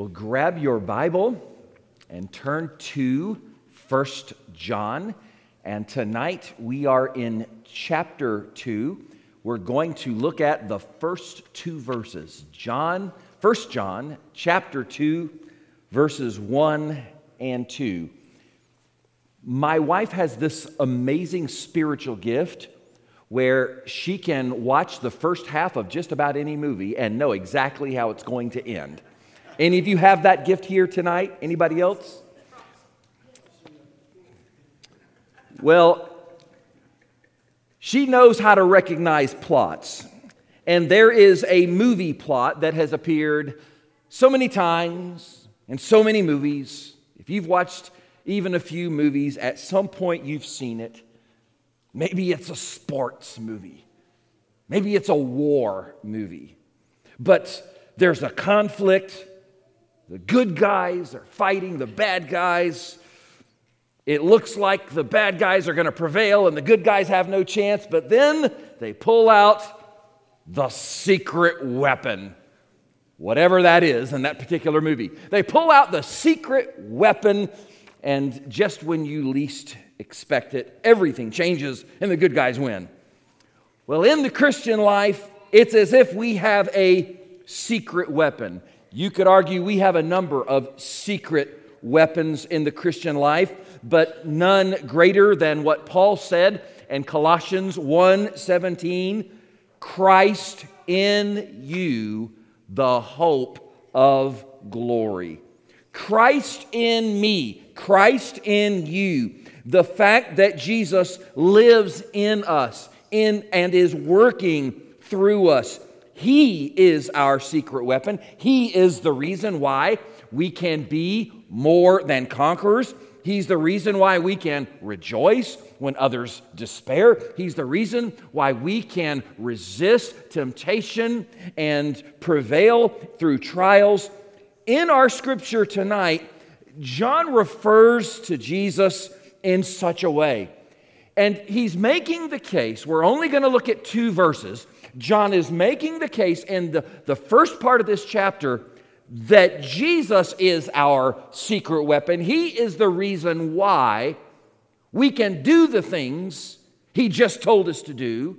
Well, grab your Bible and turn to First John. And tonight we are in chapter 2. We're going to look at the first two verses. John, First John, chapter 2, verses 1 and 2. My wife has this amazing spiritual gift where she can watch the first half of just about any movie and know exactly how it's going to end. Any of you have that gift here tonight? Anybody else? Well, she knows how to recognize plots. And there is a movie plot that has appeared so many times in so many movies. If you've watched even a few movies, at some point you've seen it. Maybe it's a sports movie, maybe it's a war movie. But there's a conflict, the good guys are fighting the bad guys. It looks like the bad guys are going to prevail and the good guys have no chance, but then they pull out the secret weapon, whatever that is in that particular movie. They pull out the secret weapon, and just when you least expect it, everything changes and the good guys win. Well, in the Christian life, it's as if we have a secret weapon. You could argue we have a number of secret weapons in the Christian life, but none greater than what Paul said in Colossians 1:17, Christ in you, the hope of glory. Christ in me, Christ in you. The fact that Jesus lives in us in and is working through us he is our secret weapon. He is the reason why we can be more than conquerors. He's the reason why we can rejoice when others despair. He's the reason why we can resist temptation and prevail through trials. In our scripture tonight, John refers to Jesus in such a way. And he's making the case, we're only going to look at two verses, John is making the case in the, the first part of this chapter that Jesus is our secret weapon. He is the reason why we can do the things He just told us to do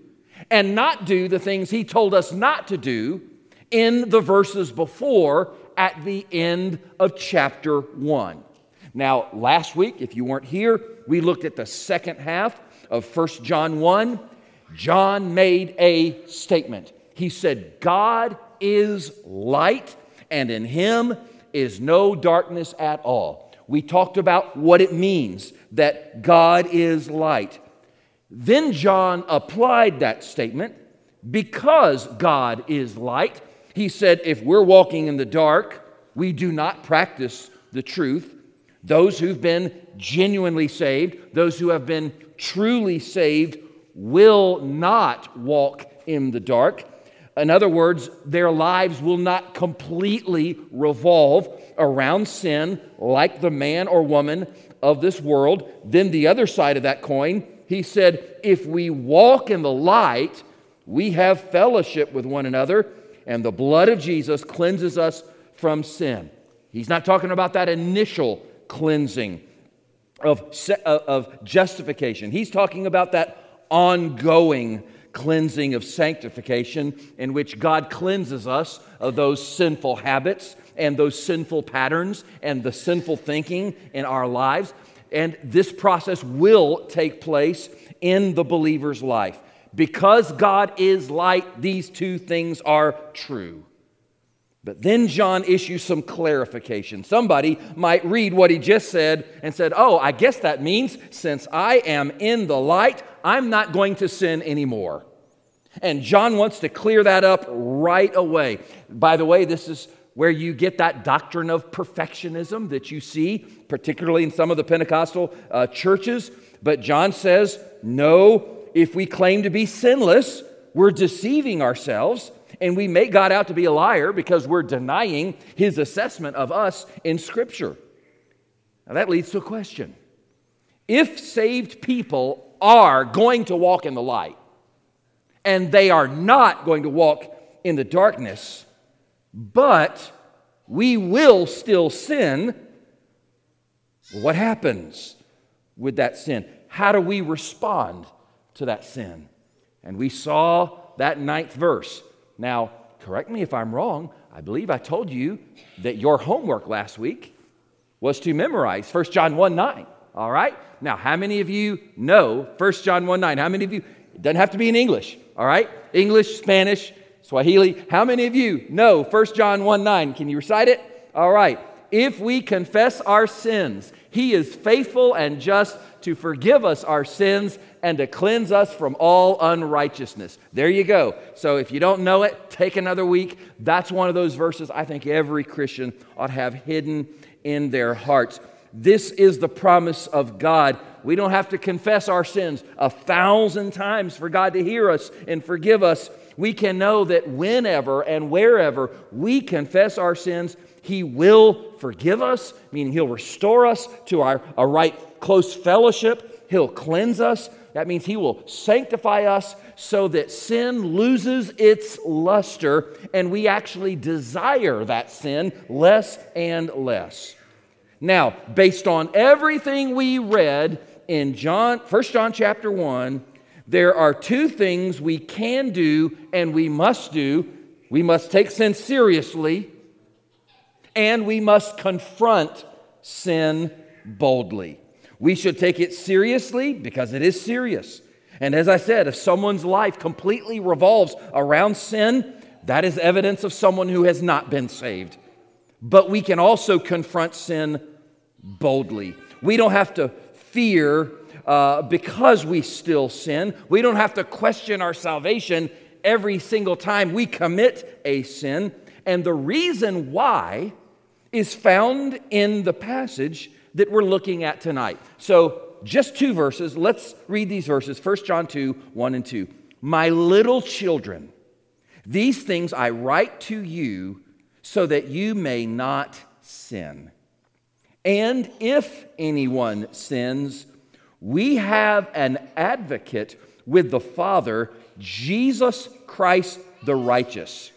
and not do the things He told us not to do in the verses before at the end of chapter 1. Now, last week, if you weren't here, we looked at the second half of 1 John 1 John made a statement. He said, God is light, and in him is no darkness at all. We talked about what it means that God is light. Then John applied that statement because God is light. He said, if we're walking in the dark, we do not practice the truth. Those who've been genuinely saved, those who have been truly saved, will not walk in the dark. In other words, their lives will not completely revolve around sin like the man or woman of this world. Then, the other side of that coin, he said, if we walk in the light, we have fellowship with one another, and the blood of Jesus cleanses us from sin. He's not talking about that initial cleansing of, of justification, he's talking about that ongoing cleansing of sanctification in which God cleanses us of those sinful habits and those sinful patterns and the sinful thinking in our lives. And this process will take place in the believer's life. Because God is light, these two things are true. But then John issues some clarification. Somebody might read what he just said and said, "Oh, I guess that means since I am in the light, I'm not going to sin anymore." And John wants to clear that up right away. By the way, this is where you get that doctrine of perfectionism that you see, particularly in some of the Pentecostal uh, churches. But John says, no, if we claim to be sinless, we're deceiving ourselves and we make God out to be a liar because we're denying his assessment of us in Scripture. Now that leads to a question. If saved people are going to walk in the light and they are not going to walk in the darkness, but we will still sin. What happens with that sin? How do we respond to that sin? And we saw that ninth verse. Now, correct me if I'm wrong. I believe I told you that your homework last week was to memorize 1 John 1 9. All right? Now, how many of you know 1 John 1 9? How many of you? It doesn't have to be in English. All right? English, Spanish, Swahili. How many of you know 1 John 1 9? Can you recite it? All right. If we confess our sins, he is faithful and just to forgive us our sins and to cleanse us from all unrighteousness. There you go. So if you don't know it, take another week. That's one of those verses I think every Christian ought to have hidden in their hearts. This is the promise of God. We don't have to confess our sins a thousand times for God to hear us and forgive us we can know that whenever and wherever we confess our sins, He will forgive us, meaning He'll restore us to our, a right close fellowship. He'll cleanse us. That means He will sanctify us so that sin loses its luster and we actually desire that sin less and less. Now, based on everything we read in John, 1 John chapter 1, there are two things we can do and we must do. We must take sin seriously, and we must confront sin boldly. We should take it seriously because it is serious. And as I said, if someone's life completely revolves around sin, that is evidence of someone who has not been saved. But we can also confront sin boldly. We don't have to fear uh, because we still sin. We don't have to question our salvation every single time we commit a sin. And the reason why is found in the passage that we're looking at tonight. So, just two verses. Let's read these verses 1 John 2 1 and 2. My little children, these things I write to you so that you may not sin. And if anyone sins, we have an advocate with the Father, Jesus Christ the righteous.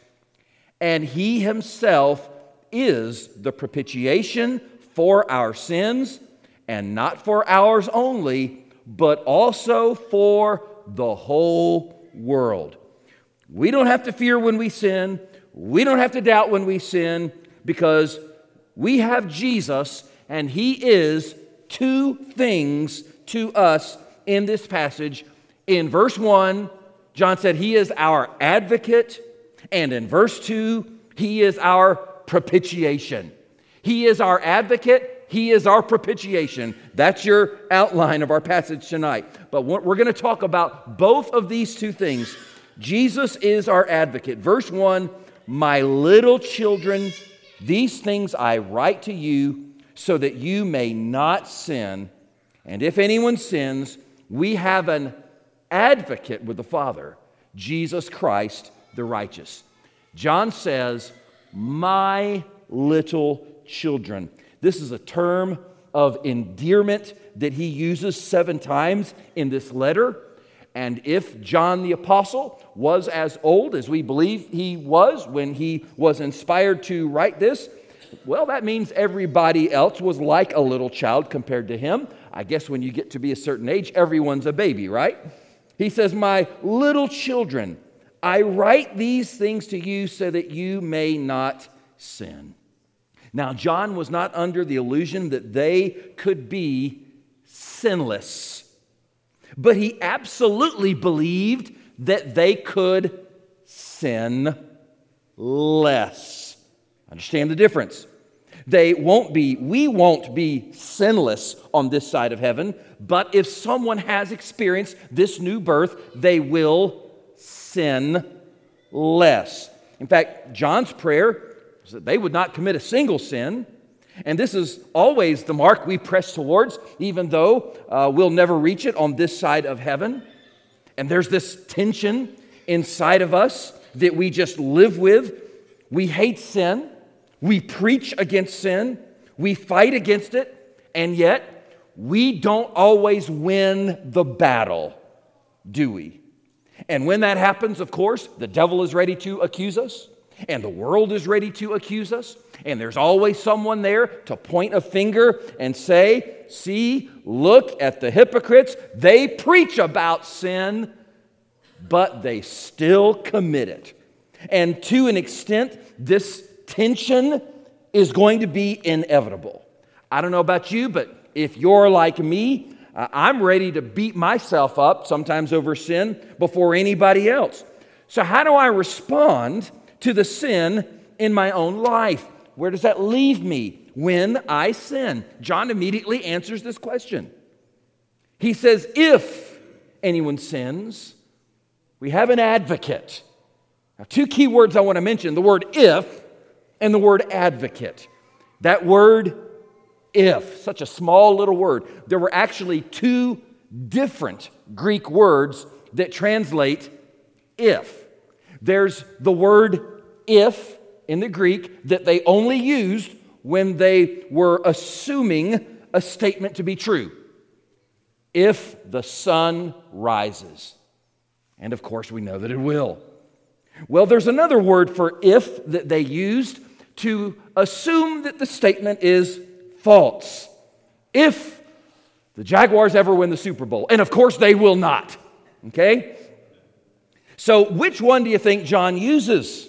And he himself is the propitiation for our sins, and not for ours only, but also for the whole world. We don't have to fear when we sin. We don't have to doubt when we sin because we have Jesus and He is two things to us in this passage. In verse 1, John said, He is our advocate. And in verse 2, He is our propitiation. He is our advocate. He is our propitiation. That's your outline of our passage tonight. But we're going to talk about both of these two things. Jesus is our advocate. Verse 1 My little children, these things I write to you so that you may not sin. And if anyone sins, we have an advocate with the Father, Jesus Christ the righteous. John says, My little children. This is a term of endearment that he uses seven times in this letter. And if John the Apostle was as old as we believe he was when he was inspired to write this, well, that means everybody else was like a little child compared to him. I guess when you get to be a certain age, everyone's a baby, right? He says, My little children, I write these things to you so that you may not sin. Now, John was not under the illusion that they could be sinless, but he absolutely believed that they could sin less. Understand the difference. They won't be, we won't be sinless on this side of heaven, but if someone has experienced this new birth, they will sin less. In fact, John's prayer that they would not commit a single sin. And this is always the mark we press towards, even though uh, we'll never reach it on this side of heaven. And there's this tension inside of us that we just live with. We hate sin. We preach against sin, we fight against it, and yet we don't always win the battle, do we? And when that happens, of course, the devil is ready to accuse us, and the world is ready to accuse us, And there's always someone there to point a finger and say, See, look at the hypocrites. They preach about sin, but they still commit it. And to an extent, this tension is going to be inevitable. I don't know about you, but if you're like me, uh, I'm ready to beat myself up, sometimes over sin, before anybody else. So, how do I respond to the sin in my own life? Where does that leave me when I sin? John immediately answers this question. He says, If anyone sins, we have an advocate. Now, two key words I want to mention the word if and the word advocate. That word if, such a small little word, there were actually two different Greek words that translate if. There's the word if in the Greek that they only used when they were assuming a statement to be true. If the sun rises. And of course, we know that it will. Well, there's another word for if that they used to assume that the statement is false. If the Jaguars ever win the Super Bowl, and of course they will not, okay? So, which one do you think John uses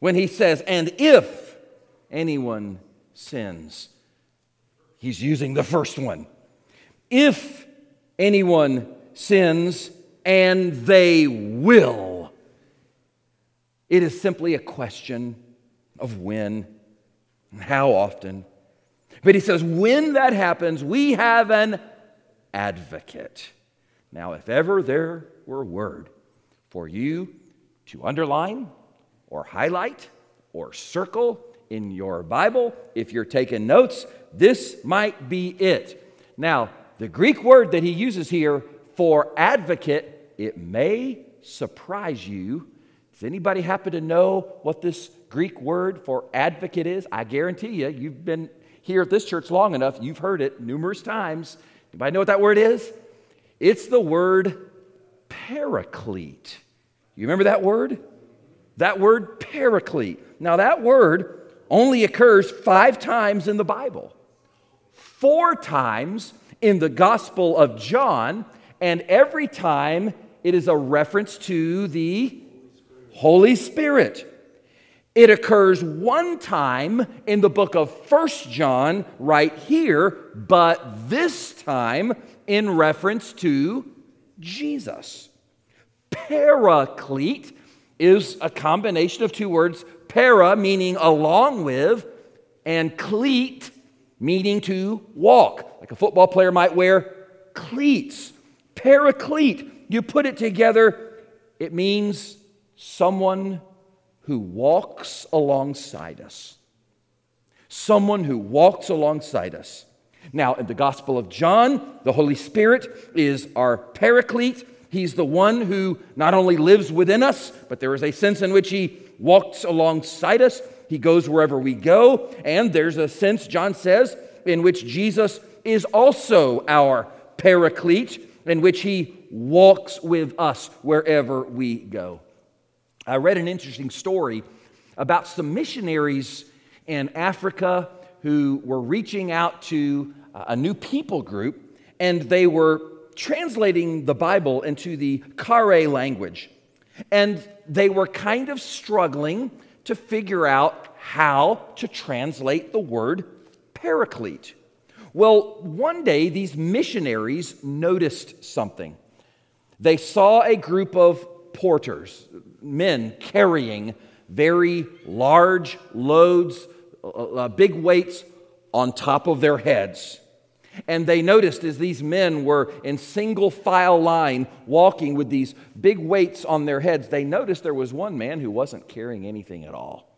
when he says, and if anyone sins? He's using the first one. If anyone sins, and they will. It is simply a question of when and how often. But he says, when that happens, we have an advocate. Now, if ever there were a word for you to underline or highlight or circle in your Bible, if you're taking notes, this might be it. Now, the Greek word that he uses here for advocate, it may surprise you. Does anybody happen to know what this Greek word for advocate is? I guarantee you, you've been here at this church long enough, you've heard it numerous times. Anybody know what that word is? It's the word paraclete. You remember that word? That word paraclete. Now, that word only occurs five times in the Bible, four times in the Gospel of John, and every time it is a reference to the Holy Spirit. It occurs one time in the book of First John, right here, but this time in reference to Jesus. Paraclete is a combination of two words para, meaning along with, and cleat, meaning to walk. Like a football player might wear cleats. Paraclete, you put it together, it means someone who walks alongside us. Someone who walks alongside us. Now, in the Gospel of John, the Holy Spirit is our paraclete. He's the one who not only lives within us, but there is a sense in which he walks alongside us. He goes wherever we go. And there's a sense, John says, in which Jesus is also our paraclete, in which he walks with us wherever we go. I read an interesting story about some missionaries in Africa who were reaching out to a new people group, and they were translating the Bible into the Kare language. And they were kind of struggling to figure out how to translate the word paraclete. Well, one day these missionaries noticed something. They saw a group of porters, men carrying very large loads, uh, uh, big weights on top of their heads. And they noticed as these men were in single file line walking with these big weights on their heads, they noticed there was one man who wasn't carrying anything at all.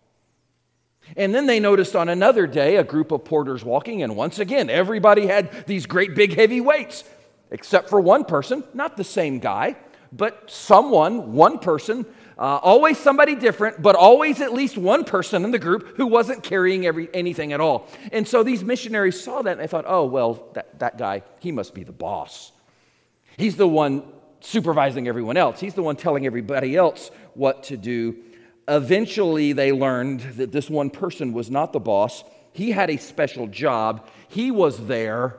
And then they noticed on another day a group of porters walking, and once again, everybody had these great big heavy weights, except for one person, not the same guy, but someone, one person, uh, always somebody different, but always at least one person in the group who wasn't carrying every, anything at all. And so these missionaries saw that and they thought, oh, well, that, that guy, he must be the boss. He's the one supervising everyone else, he's the one telling everybody else what to do. eventually they learned that this one person was not the boss. He had a special job. He was there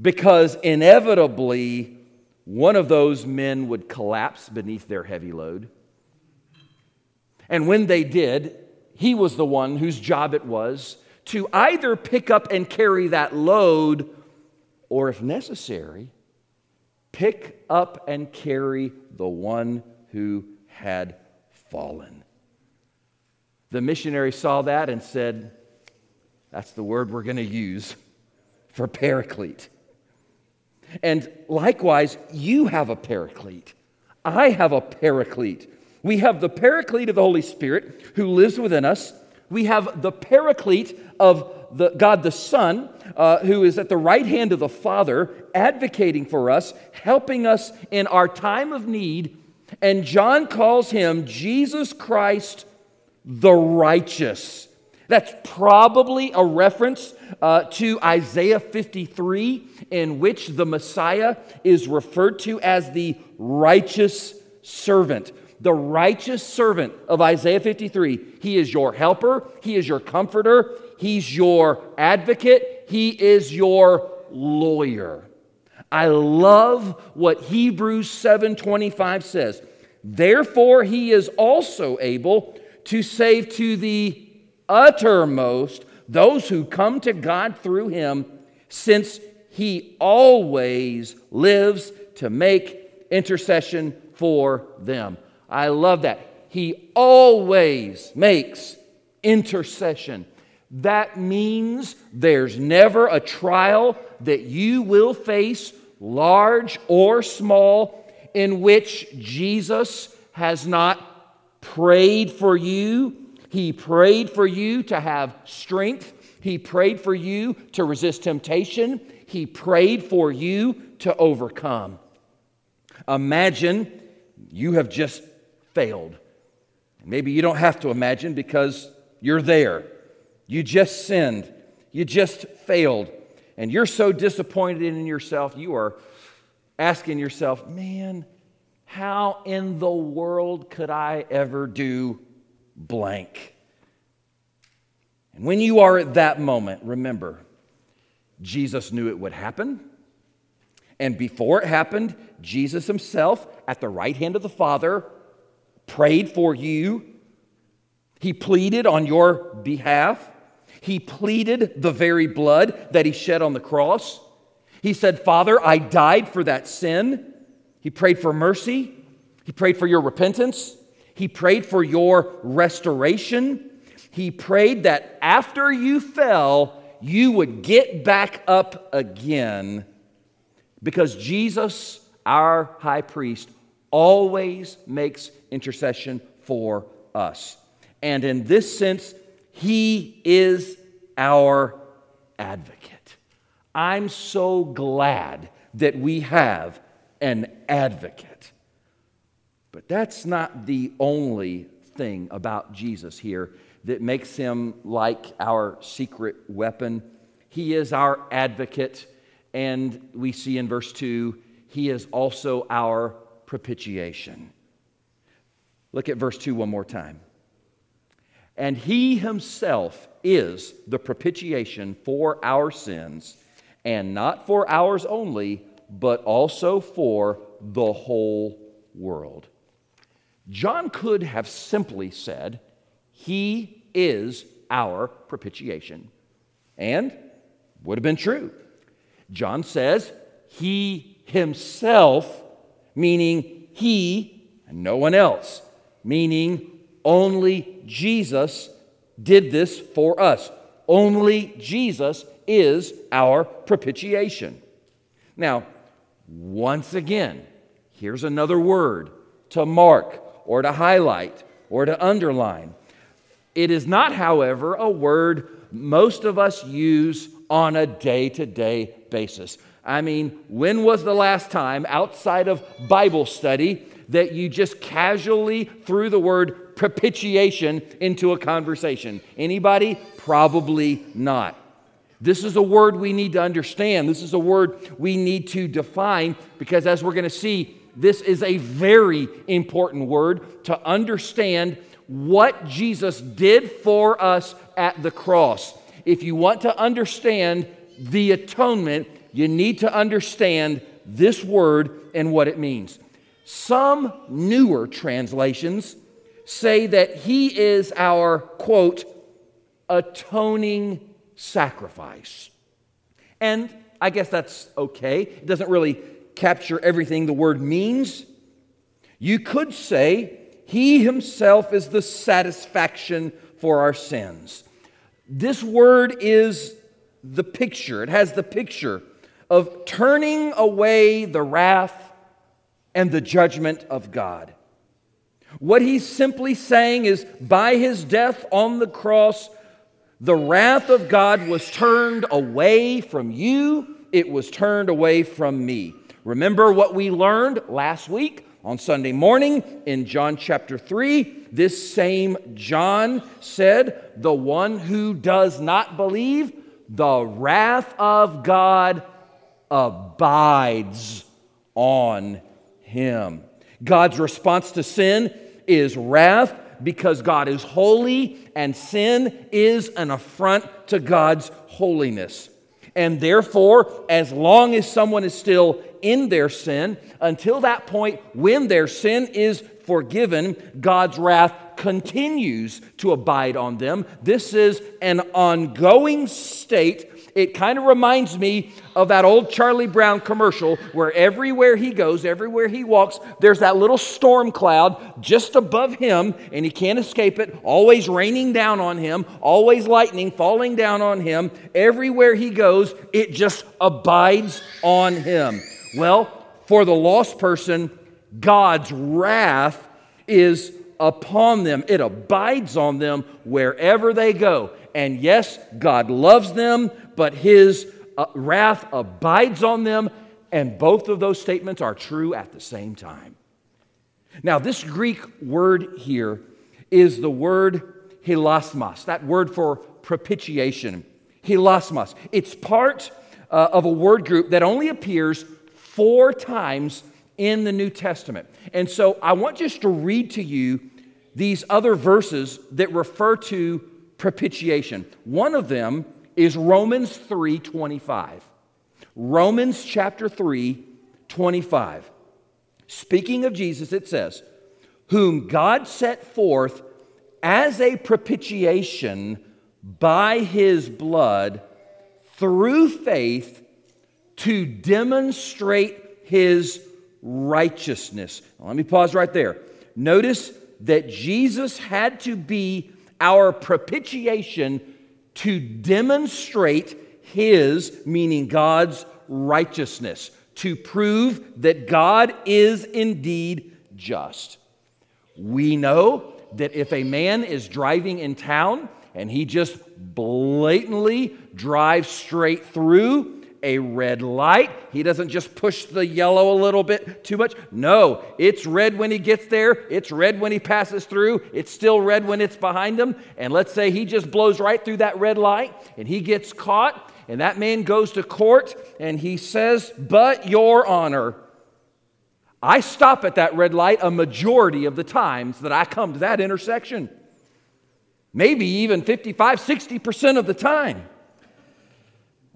because inevitably one of those men would collapse beneath their heavy load. And when they did, he was the one whose job it was to either pick up and carry that load, or if necessary, pick up and carry the one who had fallen. The missionary saw that and said, That's the word we're going to use for paraclete. And likewise, you have a paraclete. I have a paraclete. We have the paraclete of the Holy Spirit who lives within us. We have the paraclete of the, God the Son, uh, who is at the right hand of the Father, advocating for us, helping us in our time of need. And John calls him Jesus Christ the righteous. That's probably a reference uh, to Isaiah 53, in which the Messiah is referred to as the righteous servant the righteous servant of Isaiah 53. He is your helper, He is your comforter, He's your advocate, He is your lawyer. I love what Hebrews 7:25 says. Therefore he is also able to save to the uttermost those who come to God through him since he always lives to make intercession for them. I love that. He always makes intercession. That means there's never a trial that you will face, large or small, in which Jesus has not prayed for you. He prayed for you to have strength. He prayed for you to resist temptation. He prayed for you to overcome. Imagine you have just failed. Maybe you don't have to imagine because you're there. You just sinned. You just failed. And you're so disappointed in yourself, you are asking yourself, man, how in the world could I ever do blank? And when you are at that moment, remember, Jesus knew it would happen. And before it happened, Jesus himself, at the right hand of the Father, prayed for you. He pleaded on your behalf. He pleaded the very blood that he shed on the cross. He said, Father, I died for that sin. He prayed for mercy. He prayed for your repentance. He prayed for your restoration. He prayed that after you fell, you would get back up again because Jesus, our high priest, always makes intercession for us. And in this sense, he is our advocate. I'm so glad that we have an advocate. But that's not the only thing about Jesus here that makes him like our secret weapon. He is our advocate, and we see in verse 2, he is also our propitiation. Look at verse 2 one more time. And he himself is the propitiation for our sins, and not for ours only, but also for the whole world. John could have simply said, He is our propitiation, and would have been true. John says, He himself meaning he and no one else, meaning only Jesus did this for us. Only Jesus is our propitiation. Now, once again, here's another word to mark or to highlight or to underline. It is not, however, a word most of us use on a day to day basis. I mean, when was the last time outside of Bible study that you just casually threw the word propitiation into a conversation? Anybody? Probably not. This is a word we need to understand. This is a word we need to define because, as we're going to see, this is a very important word to understand what Jesus did for us at the cross. If you want to understand the atonement, you need to understand this word and what it means. Some newer translations say that he is our, quote, atoning sacrifice. And I guess that's okay. It doesn't really capture everything the word means. You could say he himself is the satisfaction for our sins. This word is the picture, it has the picture of turning away the wrath and the judgment of God. What he's simply saying is by his death on the cross, the wrath of God was turned away from you, it was turned away from me. Remember what we learned last week on Sunday morning in John chapter 3? This same John said, The one who does not believe, the wrath of God abides on him. God's response to sin is wrath because God is holy and sin is an affront to God's holiness. And therefore, as long as someone is still in their sin, until that point when their sin is forgiven, God's wrath continues to abide on them. This is an ongoing state it kind of reminds me of that old Charlie Brown commercial where everywhere he goes, everywhere he walks, there's that little storm cloud just above him, and he can't escape it, always raining down on him, always lightning falling down on him. Everywhere he goes, it just abides on him. Well, for the lost person, God's wrath is upon them. It abides on them wherever they go. And yes, God loves them, but his uh, wrath abides on them. And both of those statements are true at the same time. Now, this Greek word here is the word hilasmos, that word for propitiation. Hilasmos. It's part uh, of a word group that only appears four times in the New Testament. And so I want just to read to you these other verses that refer to propitiation. One of them is Romans 3:25. Romans chapter 3, 25. Speaking of Jesus, it says, Whom God set forth as a propitiation by his blood through faith to demonstrate his righteousness. Let me pause right there. Notice that Jesus had to be our propitiation to demonstrate His, meaning God's righteousness, to prove that God is indeed just. We know that if a man is driving in town and he just blatantly drives straight through, a red light. He doesn't just push the yellow a little bit too much. No, it's red when he gets there, it's red when he passes through, it's still red when it's behind him. And let's say he just blows right through that red light and he gets caught, and that man goes to court and he says, But your honor, I stop at that red light a majority of the times that I come to that intersection. Maybe even 55, 60% of the time.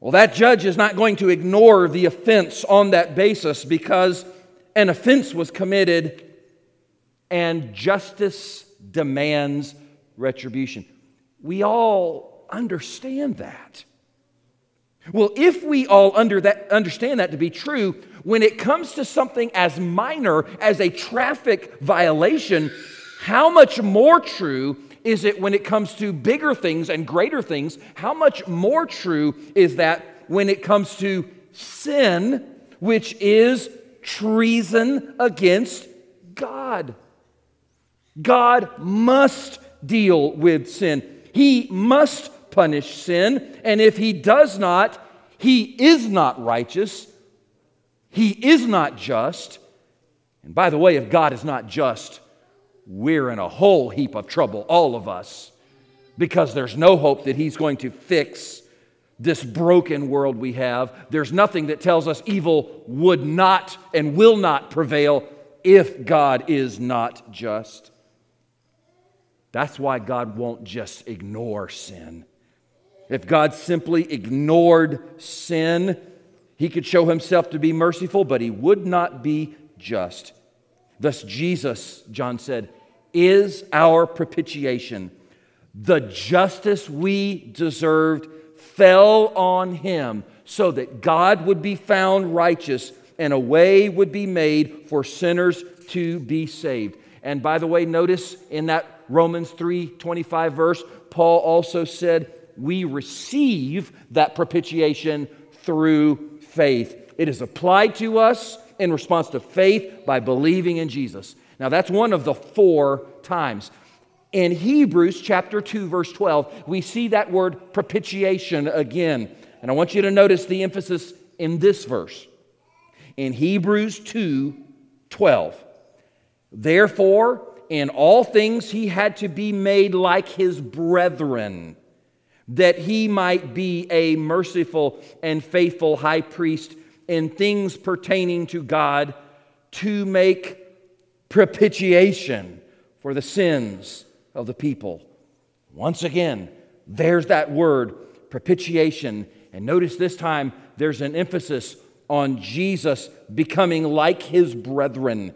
Well, that judge is not going to ignore the offense on that basis because an offense was committed and justice demands retribution. We all understand that. Well, if we all under that, understand that to be true, when it comes to something as minor as a traffic violation, how much more true is it when it comes to bigger things and greater things? How much more true is that when it comes to sin, which is treason against God? God must deal with sin. He must punish sin. And if he does not, he is not righteous. He is not just. And by the way, if God is not just, we're in a whole heap of trouble, all of us, because there's no hope that He's going to fix this broken world we have. There's nothing that tells us evil would not and will not prevail if God is not just. That's why God won't just ignore sin. If God simply ignored sin, he could show himself to be merciful, but he would not be just. Thus, Jesus, John said, is our propitiation. The justice we deserved fell on him so that God would be found righteous and a way would be made for sinners to be saved. And by the way, notice in that Romans 3:25 verse, Paul also said, "We receive that propitiation through faith. It is applied to us in response to faith by believing in Jesus." Now that's one of the four times. In Hebrews chapter 2 verse 12, we see that word propitiation again. And I want you to notice the emphasis in this verse. In Hebrews 2 12. Therefore, in all things he had to be made like his brethren, that he might be a merciful and faithful high priest in things pertaining to God to make propitiation for the sins of the people. Once again, there's that word, propitiation. And notice this time there's an emphasis on Jesus becoming like his brethren.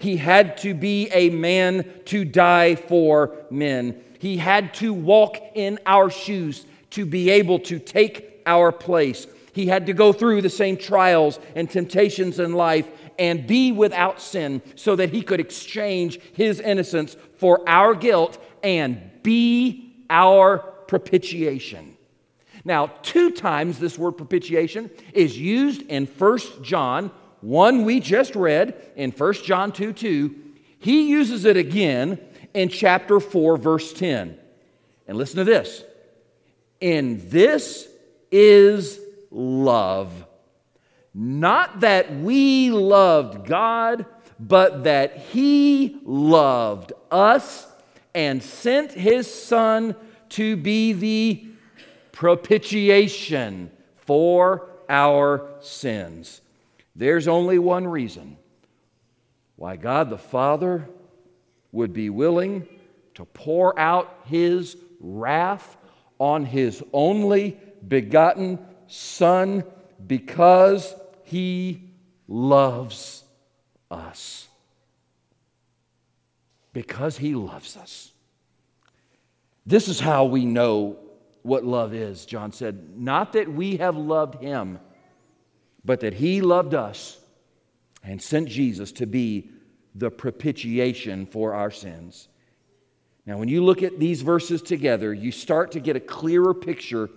He had to be a man to die for men. He had to walk in our shoes to be able to take our place. He had to go through the same trials and temptations in life and be without sin so that he could exchange his innocence for our guilt and be our propitiation. Now, two times this word propitiation is used in 1 John one we just read in 1 John 2 2, he uses it again in chapter 4, verse 10. And listen to this. In this is love. Not that we loved God, but that He loved us and sent His Son to be the propitiation for our sins. There's only one reason why God the Father would be willing to pour out his wrath on his only begotten Son because he loves us. Because he loves us. This is how we know what love is, John said. Not that we have loved him but that He loved us and sent Jesus to be the propitiation for our sins. Now, when you look at these verses together, you start to get a clearer picture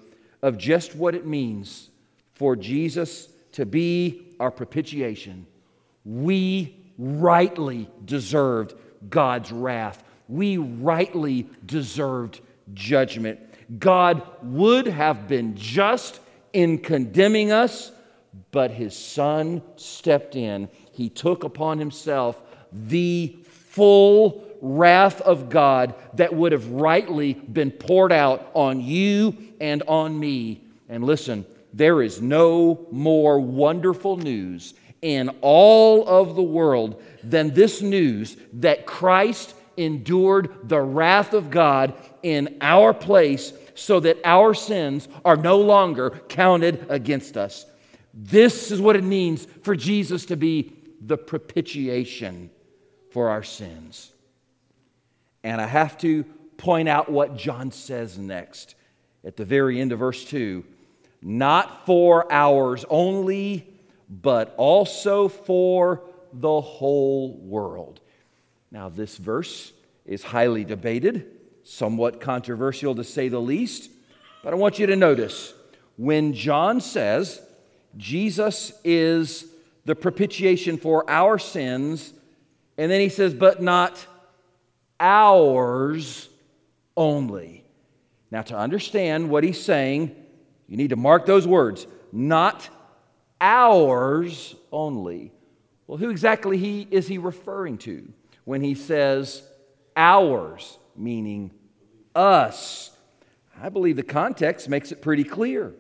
of just what it means for Jesus to be our propitiation. We rightly deserved God's wrath, we rightly deserved judgment. God would have been just in condemning us but his son stepped in. He took upon himself the full wrath of God that would have rightly been poured out on you and on me. And listen, there is no more wonderful news in all of the world than this news that Christ endured the wrath of God in our place so that our sins are no longer counted against us. This is what it means for Jesus to be the propitiation for our sins. And I have to point out what John says next at the very end of verse 2 not for ours only, but also for the whole world. Now, this verse is highly debated, somewhat controversial to say the least, but I want you to notice when John says, Jesus is the propitiation for our sins. And then he says, but not ours only. Now, to understand what he's saying, you need to mark those words not ours only. Well, who exactly he, is he referring to when he says ours, meaning us? I believe the context makes it pretty clear.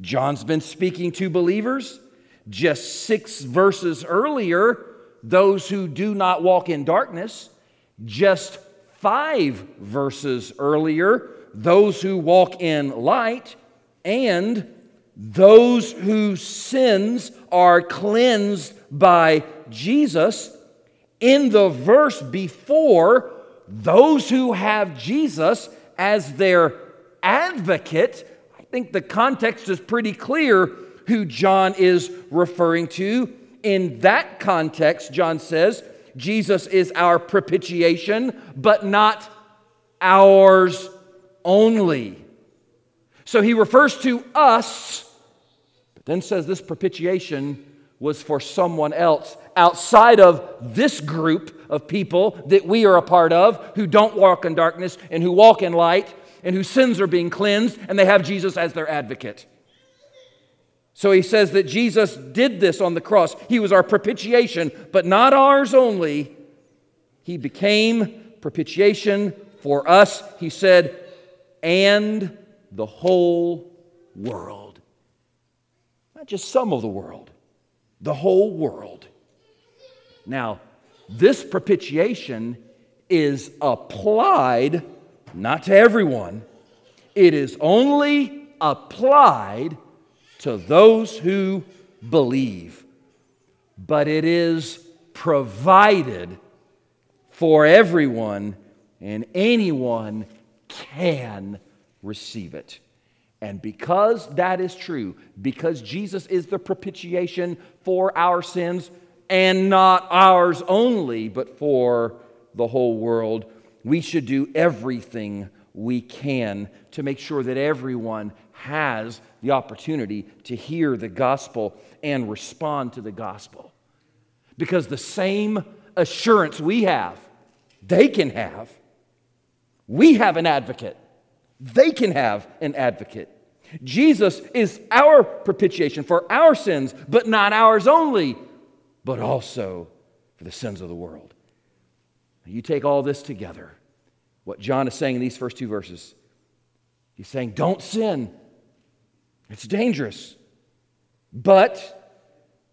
John's been speaking to believers. Just six verses earlier, those who do not walk in darkness. Just five verses earlier those who walk in light and those whose sins are cleansed by Jesus. In the verse before, those who have Jesus as their advocate, I think the context is pretty clear who John is referring to. In that context, John says, Jesus is our propitiation, but not ours only. So he refers to us, but then says this propitiation was for someone else outside of this group of people that we are a part of who don't walk in darkness and who walk in light and whose sins are being cleansed and they have Jesus as their advocate. So he says that Jesus did this on the cross. He was our propitiation, but not ours only. He became propitiation for us, he said, and the whole world. Not just some of the world, the whole world. Now, this propitiation is applied not to everyone, it is only applied to those who believe. But it is provided for everyone, and anyone can receive it. And because that is true, because Jesus is the propitiation for our sins, and not ours only, but for the whole world, we should do everything we can to make sure that everyone has the opportunity to hear the gospel and respond to the gospel. Because the same assurance we have, they can have. We have an advocate they can have an advocate. Jesus is our propitiation for our sins, but not ours only, but also for the sins of the world. You take all this together, what John is saying in these first two verses. He's saying, Don't sin. It's dangerous. But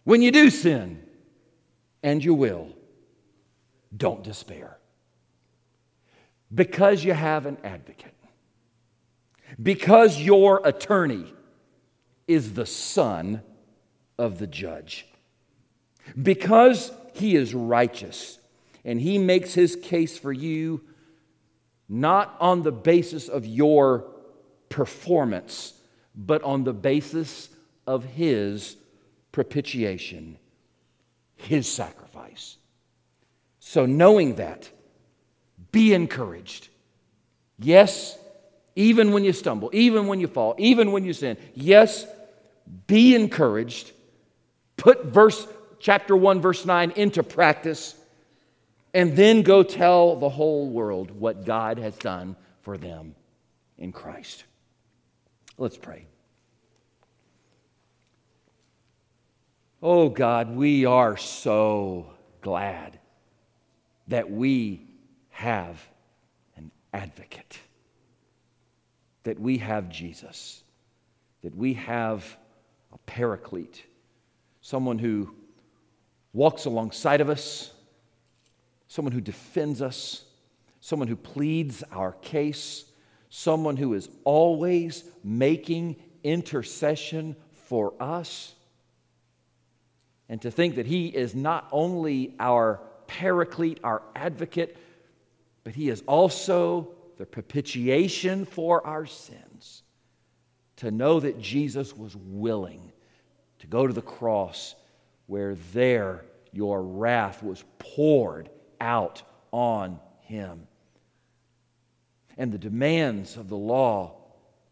when you do sin, and you will, don't despair. Because you have an advocate. Because your attorney is the son of the judge. Because he is righteous and he makes his case for you not on the basis of your performance, but on the basis of his propitiation, his sacrifice. So, knowing that, be encouraged. Yes, even when you stumble, even when you fall, even when you sin. Yes, be encouraged. Put verse chapter 1 verse 9 into practice and then go tell the whole world what God has done for them in Christ. Let's pray. Oh God, we are so glad that we have an advocate that we have Jesus, that we have a paraclete, someone who walks alongside of us, someone who defends us, someone who pleads our case, someone who is always making intercession for us. And to think that He is not only our paraclete, our advocate, but He is also the propitiation for our sins, to know that Jesus was willing to go to the cross where there your wrath was poured out on him. And the demands of the law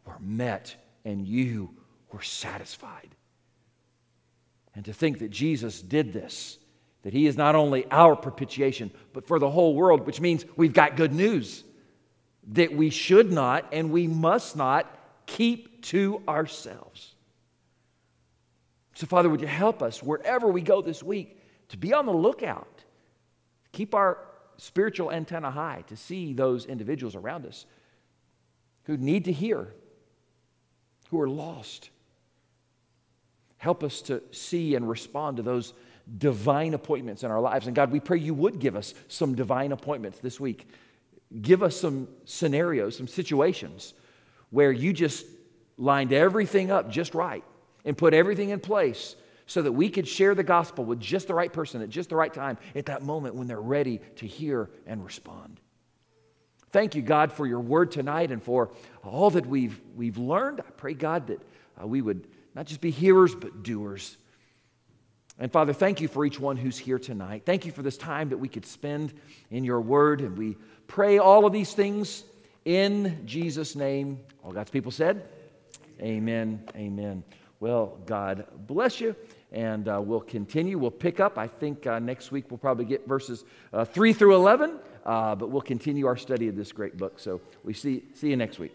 were met, and you were satisfied. And to think that Jesus did this, that he is not only our propitiation, but for the whole world, which means we've got good news that we should not and we must not keep to ourselves. So, Father, would you help us wherever we go this week to be on the lookout, keep our spiritual antenna high to see those individuals around us who need to hear, who are lost. Help us to see and respond to those divine appointments in our lives. And God, we pray you would give us some divine appointments this week give us some scenarios, some situations where you just lined everything up just right and put everything in place so that we could share the gospel with just the right person at just the right time at that moment when they're ready to hear and respond. Thank you, God, for your word tonight and for all that we've, we've learned. I pray, God, that uh, we would not just be hearers, but doers. And Father, thank you for each one who's here tonight. Thank you for this time that we could spend in your word. And we pray all of these things in Jesus' name. All God's people said, Amen. Amen. Well, God bless you. And uh, we'll continue. We'll pick up. I think uh, next week we'll probably get verses uh, 3 through 11, uh, but we'll continue our study of this great book. So we see, see you next week.